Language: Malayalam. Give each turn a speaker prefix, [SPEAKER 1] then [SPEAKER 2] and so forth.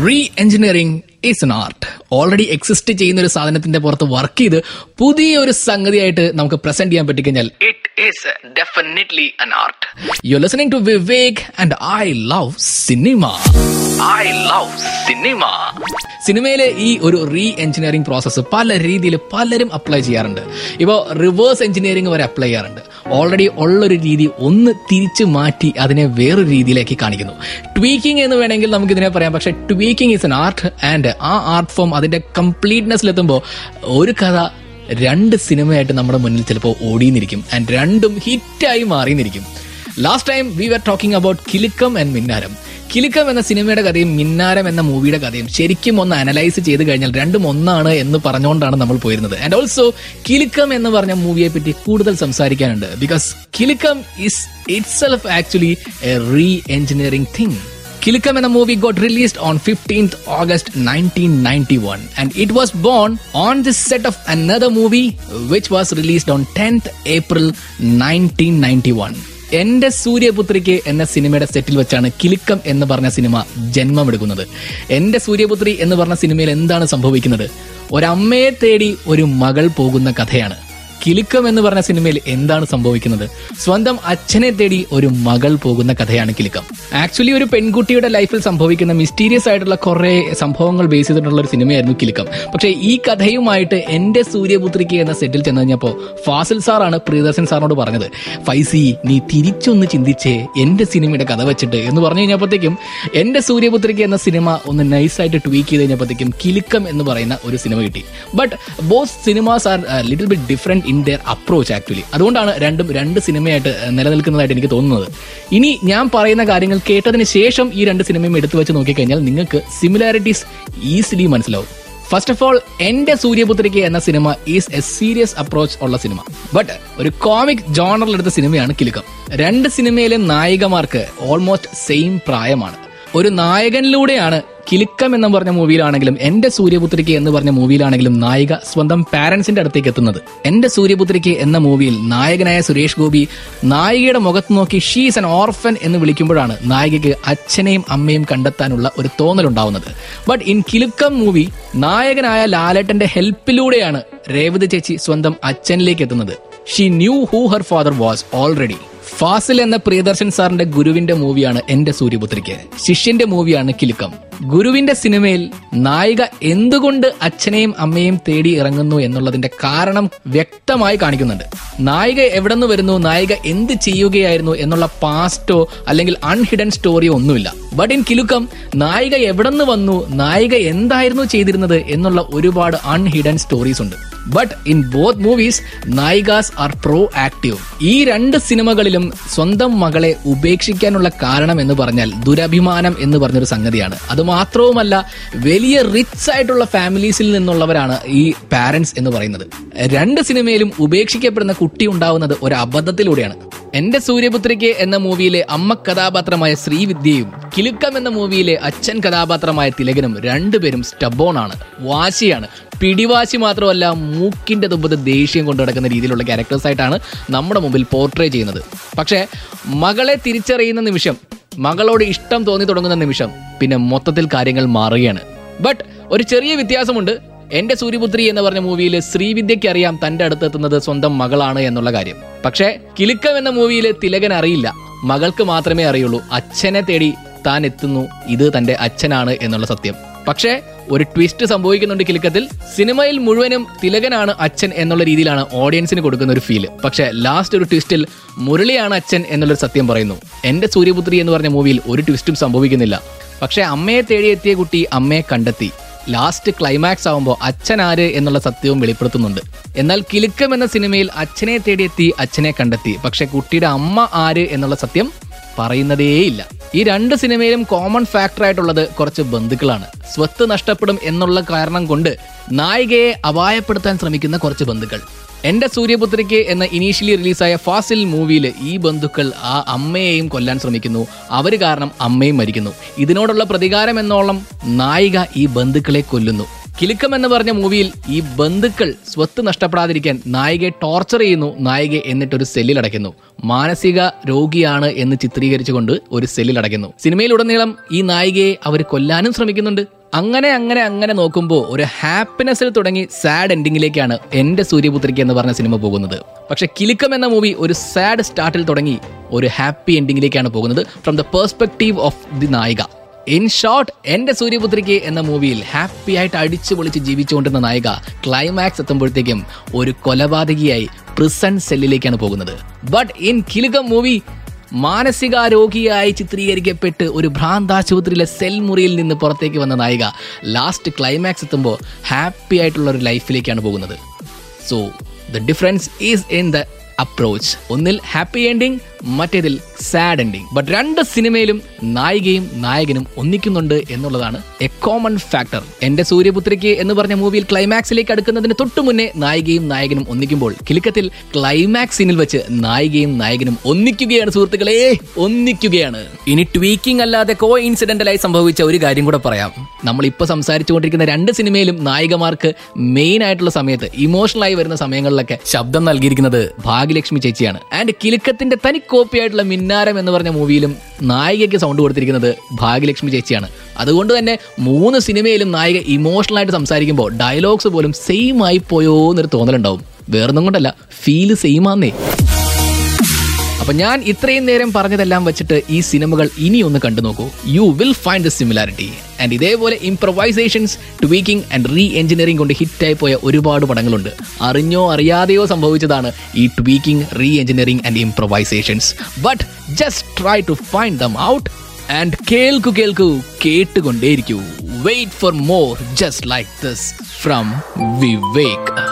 [SPEAKER 1] Re engineering is an art already exist ചെയ്യുന്ന ഒരു സാധനത്തിന്റെ പുറത്ത് വർക്ക് ചെയ്ത് പുതിയ ഒരു സംഗതിയായിട്ട് നമുക്ക് പ്രസന്റ് ചെയ്യാൻ പറ്റിക്കഴിഞ്ഞാൽ it is definitely an art you listening to Vivek and I love cinema I love cinema സിനിമയിലെ ഈ ഒരു റീ എഞ്ചിനീയറിംഗ് പ്രോസസ്സ് പല രീതിയിൽ പലരും അപ്ലൈ ചെയ്യാറുണ്ട്. ഇപ്പോൾ റിവേഴ്സ് എഞ്ചിനീയറിംഗ് വരെ അപ്ലൈ ചെയ്യാറുണ്ട്. ഓൾറെഡി ഉള്ളൊരു രീതി ഒന്ന് തിരിച്ചു മാറ്റി അതിനെ വേറൊരു രീതിയിലേക്ക് കാണിക്കുന്നു. ട്വീക്കിംഗ് എന്ന് വേണമെങ്കിൽ നമുക്കിതിനെ പറയാം. പക്ഷേ tweaking is an art and ആ ആർട്ട് ഫോം അതിന്റെ കംപ്ലീറ്റ്നെസ്സിലെത്തുമ്പോൾ ഒരു കഥ രണ്ട് സിനിമയായിട്ട് നമ്മുടെ മുന്നിൽ ചിലപ്പോൾ ഓടിയെന്നിരിക്കും ആൻഡ് രണ്ടും ഹിറ്റായി മാറിയെന്നിരിക്കും last time we are talking about Kilukkam and Minnaram Kilukkam എന്ന സിനിമയുടെ കഥയും മിന്നാരം എന്ന മൂവിയുടെ കഥയും ശരിക്കും ഒന്ന് അനലൈസ് ചെയ്ത് കഴിഞ്ഞാൽ രണ്ടും ഒന്നാണ് എന്ന് പറഞ്ഞുകൊണ്ടാണ് നമ്മൾ പോയിരുന്നത്. ആൻഡ് ഓൾസോ കിലുക്കം എന്ന് പറഞ്ഞ മൂവിയെ പറ്റി കൂടുതൽ സംസാരിക്കാനുണ്ട്. Because Kilukkam is itself actually a re engineering thing Kilikam എന്ന movie got released on 15th August 1991 and it was born on the set of another movie which was released on 10th April 1991. എന്റെ സൂര്യപുത്രിക്ക് എന്ന സിനിമയുടെ സെറ്റിൽ വെച്ചാണ് കിലുക്കം എന്ന് പറഞ്ഞ സിനിമ ജന്മമെടുക്കുന്നത്. എന്റെ സൂര്യപുത്രി എന്ന് പറഞ്ഞ സിനിമയിൽ എന്താണ് സംഭവിക്കുന്നത്? ഒരമ്മയെ തേടി ഒരു മകൾ പോകുന്ന കഥയാണ്. കിലുക്കം എന്ന് പറഞ്ഞ സിനിമയിൽ എന്താണ് സംഭവിക്കുന്നത്? സ്വന്തം അച്ഛനെ തേടി ഒരു മകൾ പോകുന്ന കഥയാണ് കിലുക്കം ആക്ച്വലി ഒരു പെൺകുട്ടിയുടെ ലൈഫിൽ സംഭവിക്കുന്ന മിസ്റ്റീരിയസ് ആയിട്ടുള്ള കുറെ സംഭവങ്ങൾ ബേസ് ചെയ്തിട്ടുള്ള ഒരു സിനിമയായിരുന്നു കിലുക്കം പക്ഷേ ഈ കഥയുമായിട്ട് എന്റെ സൂര്യപുത്രിക്ക് എന്ന സെറ്റിൽ ചെന്ന് കഴിഞ്ഞപ്പോൾ ഫാസിൽ സാറാണ് പ്രിയദർശൻ സാറിനോട് പറഞ്ഞത് ഫൈസി നീ തിരിച്ചൊന്ന് ചിന്തിച്ചേ എന്റെ സിനിമയുടെ കഥ വെച്ചിട്ട്. എന്ന് പറഞ്ഞു കഴിഞ്ഞപ്പോഴത്തേക്കും എന്റെ സൂര്യപുത്രിക്ക് എന്ന സിനിമ ഒന്ന് നൈസായിട്ട് ട്വീക്ക് ചെയ്ത് കഴിഞ്ഞപ്പോഴത്തേക്കും കിലുക്കം എന്ന് പറയുന്ന ഒരു സിനിമ കിട്ടി. But both cinemas are little bit different in their approach actually. അതുകൊണ്ടാണ് രണ്ടും രണ്ട് സിനിമയായിട്ട് നിലനിൽക്കുന്നതായിട്ട് എനിക്ക് തോന്നുന്നത്. ഇനി ഞാൻ പറയുന്ന കാര്യങ്ങൾ കേട്ടതിന് ശേഷം ഈ രണ്ട് സിനിമയും എടുത്തു വെച്ച് നോക്കിക്കഴിഞ്ഞാൽ നിങ്ങൾക്ക് സിമിലാരിറ്റീസ് ഈസിലി മനസ്സിലാവും. First of all Ente Sooryaputhrikku എന്ന cinema is a serious approach ഉള്ള സിനിമ. ബട്ട് ഒരു കോമിക് ജോണറിൽ എടുത്ത സിനിമയാണ് കിലുക്കം. രണ്ട് സിനിമയിലെ നായികമാർക്ക് ഓൾമോസ്റ്റ് സെയിം പ്രായമാണ്. ഒരു നായകനിലൂടെയാണ് കിലുക്കം എന്ന് പറഞ്ഞ മൂവിയിലാണെങ്കിലും എന്റെ സൂര്യപുത്രിക്ക് എന്ന് പറഞ്ഞ മൂവിയിലാണെങ്കിലും നായിക സ്വന്തം പാരന്റ്സിന്റെ അടുത്തേക്ക് എത്തുന്നത്. എന്റെ സൂര്യപുത്രിക്ക് എന്ന മൂവിയിൽ നായകനായ സുരേഷ് ഗോപി നായികയുടെ മുഖത്ത് നോക്കി ഷീസ് ആൻ ഓർഫൻ എന്ന് വിളിക്കുമ്പോഴാണ് നായികയ്ക്ക് അച്ഛനെയും അമ്മയും കണ്ടെത്താനുള്ള ഒരു തോന്നലുണ്ടാവുന്നത്. ബട്ട് ഇൻ കിലുക്കം മൂവി നായകനായ ലാലേട്ടന്റെ ഹെൽപ്പിലൂടെയാണ് രേവതി ചേച്ചി സ്വന്തം അച്ഛനിലേക്ക് എത്തുന്നത്. She knew who her father was already Fazil എന്ന പ്രിയദർശൻ സാറിന്റെ ഗുരുവിന്റെ മൂവിയാണ് എന്റെ സൂര്യപുത്രിക്ക്. ശിഷ്യന്റെ മൂവിയാണ് കിലുക്കം. ഗുരുവിന്റെ സിനിമയിൽ നായിക എന്തുകൊണ്ട് അച്ഛനെയും അമ്മയും തേടി ഇറങ്ങുന്നു എന്നുള്ളതിന്റെ കാരണം വ്യക്തമായി കാണിക്കുന്നുണ്ട്. നായിക എവിടെ നിന്ന് വരുന്നു നായിക എന്ത് ചെയ്യുകയായിരുന്നു എന്നുള്ള പാസ്റ്റോ അല്ലെങ്കിൽ അൺഹിഡൻ സ്റ്റോറിയോ ഒന്നുമില്ല. ബട്ട് ഇൻ കിലുക്കം നായിക എവിടെ നിന്ന് വന്നു നായിക എന്തായിരുന്നു ചെയ്തിരുന്നത് എന്നുള്ള ഒരുപാട് അൺഹിഡൻ സ്റ്റോറീസ് ഉണ്ട്. ബട്ട് ഇൻ ബോത്ത് മൂവീസ് നായികാസ് ആർ പ്രോ ആക്റ്റീവ് ഈ രണ്ട് സിനിമകളിലും സ്വന്തം മകളെ ഉപേക്ഷിക്കാനുള്ള കാരണം എന്ന് പറഞ്ഞാൽ ദുരഭിമാനം എന്ന് പറഞ്ഞൊരു സംഗതിയാണ്. അത് മാത്രവുമല്ല വലിയ റിച്ച് ആയിട്ടുള്ള ഫാമിലീസിൽ നിന്നുള്ളവരാണ് ഈ പാരന്റ്സ് എന്ന് പറയുന്നത്. രണ്ട് സിനിമയിലും ഉപേക്ഷിക്കപ്പെടുന്ന കുട്ടി ഉണ്ടാവുന്നത് ഒരു അബദ്ധത്തിലൂടെയാണ്. എന്റെ സൂര്യപുത്രിക്ക് എന്ന മൂവിയിലെ അമ്മ കഥാപാത്രമായ ശ്രീവിദ്യയും കിലുക്കം എന്ന മൂവിയിലെ അച്ഛൻ കഥാപാത്രമായ തിലകനും രണ്ടുപേരും സ്റ്റബോൺ ആണ് വാശിയാണ്. പിടിവാശി മാത്രമല്ല മൂക്കിന്റെ തുമ്പത്ത് ദേഷ്യം കൊണ്ടു നടക്കുന്ന രീതിയിലുള്ള ക്യാരക്ടേഴ്സായിട്ടാണ് നമ്മുടെ മുമ്പിൽ പോർട്രേ ചെയ്യുന്നത്. പക്ഷേ മകളെ തിരിച്ചറിയുന്ന നിമിഷം മകളോട് ഇഷ്ടം തോന്നി തുടങ്ങുന്ന നിമിഷം പിന്നെ മൊത്തത്തിൽ കാര്യങ്ങൾ മാറുകയാണ്. ബട്ട് ഒരു ചെറിയ വ്യത്യാസമുണ്ട്. എന്റെ സൂര്യപുത്രി എന്ന് പറഞ്ഞ മൂവിയിൽ ശ്രീവിദ്യയ്ക്ക് അറിയാം തന്റെ അടുത്തെത്തുന്നത് സ്വന്തം മകളാണ് എന്നുള്ള കാര്യം. പക്ഷേ കിലുക്കം എന്ന മൂവിയിൽ തിലകൻ അറിയില്ല. മകൾക്ക് മാത്രമേ അറിയുള്ളൂ. അച്ഛനെ തേടി താൻ എത്തുന്നു. ഇത് തന്റെ അച്ഛനാണ് എന്നുള്ള സത്യം. പക്ഷേ ഒരു ട്വിസ്റ്റ് സംഭവിക്കുന്നുണ്ട് കിലുക്കത്തിൽ. സിനിമയിൽ മുഴുവനും തിലകനാണ് അച്ഛൻ എന്നുള്ള രീതിയിലാണ് ഓഡിയൻസിന് കൊടുക്കുന്ന ഒരു ഫീൽ പക്ഷേ ലാസ്റ്റ് ഒരു ട്വിസ്റ്റിൽ മുരളിയാണ് അച്ഛൻ എന്നുള്ളൊരു സത്യം പറയുന്നു. എന്റെ സൂര്യപുത്രി എന്ന് പറഞ്ഞ മൂവിയിൽ ഒരു ട്വിസ്റ്റും സംഭവിക്കുന്നില്ല. പക്ഷേ അമ്മയെ തേടിയെത്തിയ കുട്ടി അമ്മയെ കണ്ടെത്തി. ലാസ്റ്റ് ക്ലൈമാക്സ് ആവുമ്പോൾ അച്ഛൻ ആര് എന്നുള്ള സത്യവും വെളിപ്പെടുത്തുന്നുണ്ട്. എന്നാൽ കിലുക്കം എന്ന സിനിമയിൽ അച്ഛനെ തേടിയെത്തി അച്ഛനെ കണ്ടെത്തി. പക്ഷെ കുട്ടിയുടെ അമ്മ ആര് എന്നുള്ള സത്യം പറയുന്നതേയില്ല. ഈ രണ്ട് സിനിമയിലും കോമൺ ഫാക്ടർ ആയിട്ടുള്ളത് കുറച്ച് ബന്ധുക്കളാണ്. സ്വത്ത് നഷ്ടപ്പെടും എന്നുള്ള കാരണം കൊണ്ട് നായികയെ അപായപ്പെടുത്താൻ ശ്രമിക്കുന്ന കുറച്ച് ബന്ധുക്കൾ. എന്റെ സൂര്യപുത്രിക്ക് എന്ന ഇനീഷ്യലി റിലീസായ ഫാസിൽ മൂവിയിൽ ഈ ബന്ധുക്കൾ ആ അമ്മയെയും കൊല്ലാൻ ശ്രമിക്കുന്നു. അവർ കാരണം അമ്മയും മരിക്കുന്നു. ഇതിനോടുള്ള പ്രതികാരം എന്നോളം നായിക ഈ ബന്ധുക്കളെ കൊല്ലുന്നു. കിലുക്കം എന്ന് പറഞ്ഞ മൂവിയിൽ ഈ ബന്ധുക്കൾ സ്വത്ത് നഷ്ടപ്പെടാതിരിക്കാൻ നായികയെ ടോർച്ചർ ചെയ്യുന്നു. നായികയെ എന്നിട്ടൊരു സെല്ലിൽ അടയ്ക്കുന്നു. മാനസിക രോഗിയാണ് എന്ന് ചിത്രീകരിച്ചുകൊണ്ട് ഒരു സെല്ലിൽ അടയ്ക്കുന്നു. സിനിമയിലുടനീളം ഈ നായികയെ അവർ കൊല്ലാനും ശ്രമിക്കുന്നുണ്ട്. അങ്ങനെ അങ്ങനെ അങ്ങനെ നോക്കുമ്പോൾ ഒരു ഹാപ്പിനെസ്സിൽ തുടങ്ങി സാഡ് എൻഡിങ്ങിലേക്കാണ് എന്റെ സൂര്യപുത്രിക്ക് എന്ന് പറഞ്ഞ സിനിമ പോകുന്നത്. പക്ഷെ കിലുക്കം എന്ന മൂവി ഒരു സാഡ് സ്റ്റാർട്ടിൽ തുടങ്ങി ഒരു ഹാപ്പി എൻഡിങ്ങിലേക്കാണ് പോകുന്നത് from the perspective of the നായിക. ഇൻ ഷോർട്ട് എന്റെ സൂര്യപുത്രിക്ക് എന്ന മൂവിയിൽ ഹാപ്പി ആയിട്ട് അടിച്ചു പൊളിച്ച് ജീവിച്ചുകൊണ്ടിരുന്ന നായിക ക്ലൈമാക്സ് എത്തുമ്പോഴത്തേക്കും ഒരു കൊലപാതകിയായി പ്രിസൺ സെല്ലിലേക്കാണ് പോകുന്നത്. ബട്ട് ഇൻ കിലുക്കം മൂവി മാനസികാരോഗിയായി ചിത്രീകരിക്കപ്പെട്ട് ഒരു ഭ്രാന്താശുപത്രിയിലെ സെൽ മുറിയിൽ നിന്ന് പുറത്തേക്ക് വന്ന നായിക ലാസ്റ്റ് ക്ലൈമാക്സ് എത്തുമ്പോൾ ഹാപ്പി ആയിട്ടുള്ള ഒരു ലൈഫിലേക്കാണ് പോകുന്നത്. So the difference is in the approach ഒന്നിൽ ഹാപ്പി എൻഡിങ് മറ്റേതിൽ സാഡ് എൻഡിങ് ബട്ട് രണ്ട് സിനിമയിലും നായികയും നായകനും ഒന്നിക്കുന്നുണ്ട് എന്നുള്ളതാണ് എ കോമൺ ഫാക്ടർ എന്റെ സൂര്യപുത്രിക്ക് എന്ന് പറഞ്ഞ മൂവിയിൽ ക്ലൈമാക്സിലേക്ക് അടുക്കുന്നതിന് തൊട്ടു മുന്നേ നായികയും നായകനും ഒന്നിക്കുമ്പോൾ കിലുക്കത്തിൽ ക്ലൈമാക്സ് സീനിൽ വെച്ച് നായികയും നായകനും ഒന്നിക്കുകയാണ് സുഹൃത്തുക്കളെ. ഒന്നിക്കുകയാണ്. ഇനി ട്വീക്കിംഗ് അല്ലാതെ കോ ഇൻസിഡന്റലായി സംഭവിച്ച ഒരു കാര്യം കൂടെ പറയാം. നമ്മൾ ഇപ്പൊ സംസാരിച്ചുകൊണ്ടിരിക്കുന്ന രണ്ട് സിനിമയിലും നായികമാർക്ക് മെയിൻ ആയിട്ടുള്ള സമയത്ത് ഇമോഷണൽ ആയി വരുന്ന സമയങ്ങളിലൊക്കെ ശബ്ദം നൽകിയിരിക്കുന്നത് ഭാഗ്യലക്ഷ്മി ചേച്ചിയാണ്. ആൻഡ് കിലുക്കത്തിന്റെ തനി കോപ്പി ആയിട്ടുള്ള മിന്നാരം എന്ന് പറഞ്ഞ മൂവിയിലും നായികയ്ക്ക് സൗണ്ട് കൊടുത്തിരിക്കുന്നത് ഭാഗ്യലക്ഷ്മി ചേച്ചിയാണ്. അതുകൊണ്ട് തന്നെ മൂന്ന് സിനിമയിലും നായിക ഇമോഷണൽ ആയിട്ട് സംസാരിക്കുമ്പോൾ ഡയലോഗ്സ് പോലും സെയിം ആയി പോയോ എന്നൊരു തോന്നലുണ്ടാവും. വേറൊന്നും കൊണ്ടല്ല ഫീൽ സെയിം ആന്നേ. അപ്പൊ ഞാൻ ഇത്രയും നേരം പറഞ്ഞതെല്ലാം വെച്ചിട്ട് ഈ സിനിമകൾ ഇനി ഒന്ന് കണ്ടു നോക്കൂ you will find the similarity and ഇതേപോലെ improvisations tweaking and re engineering കൊണ്ട് ഹിറ്റായി പോയ ഒരുപാട് പടങ്ങളുണ്ട്. അറിഞ്ഞോ അറിയാതെയോ സംഭവിച്ചതാണ് ഈ tweaking re engineering and improvisations but just try to find them out and കേൾക്കു കേൾക്കു കേട്ടുകൊണ്ടേയിരിക്കൂ. Wait for more just like this from Vivek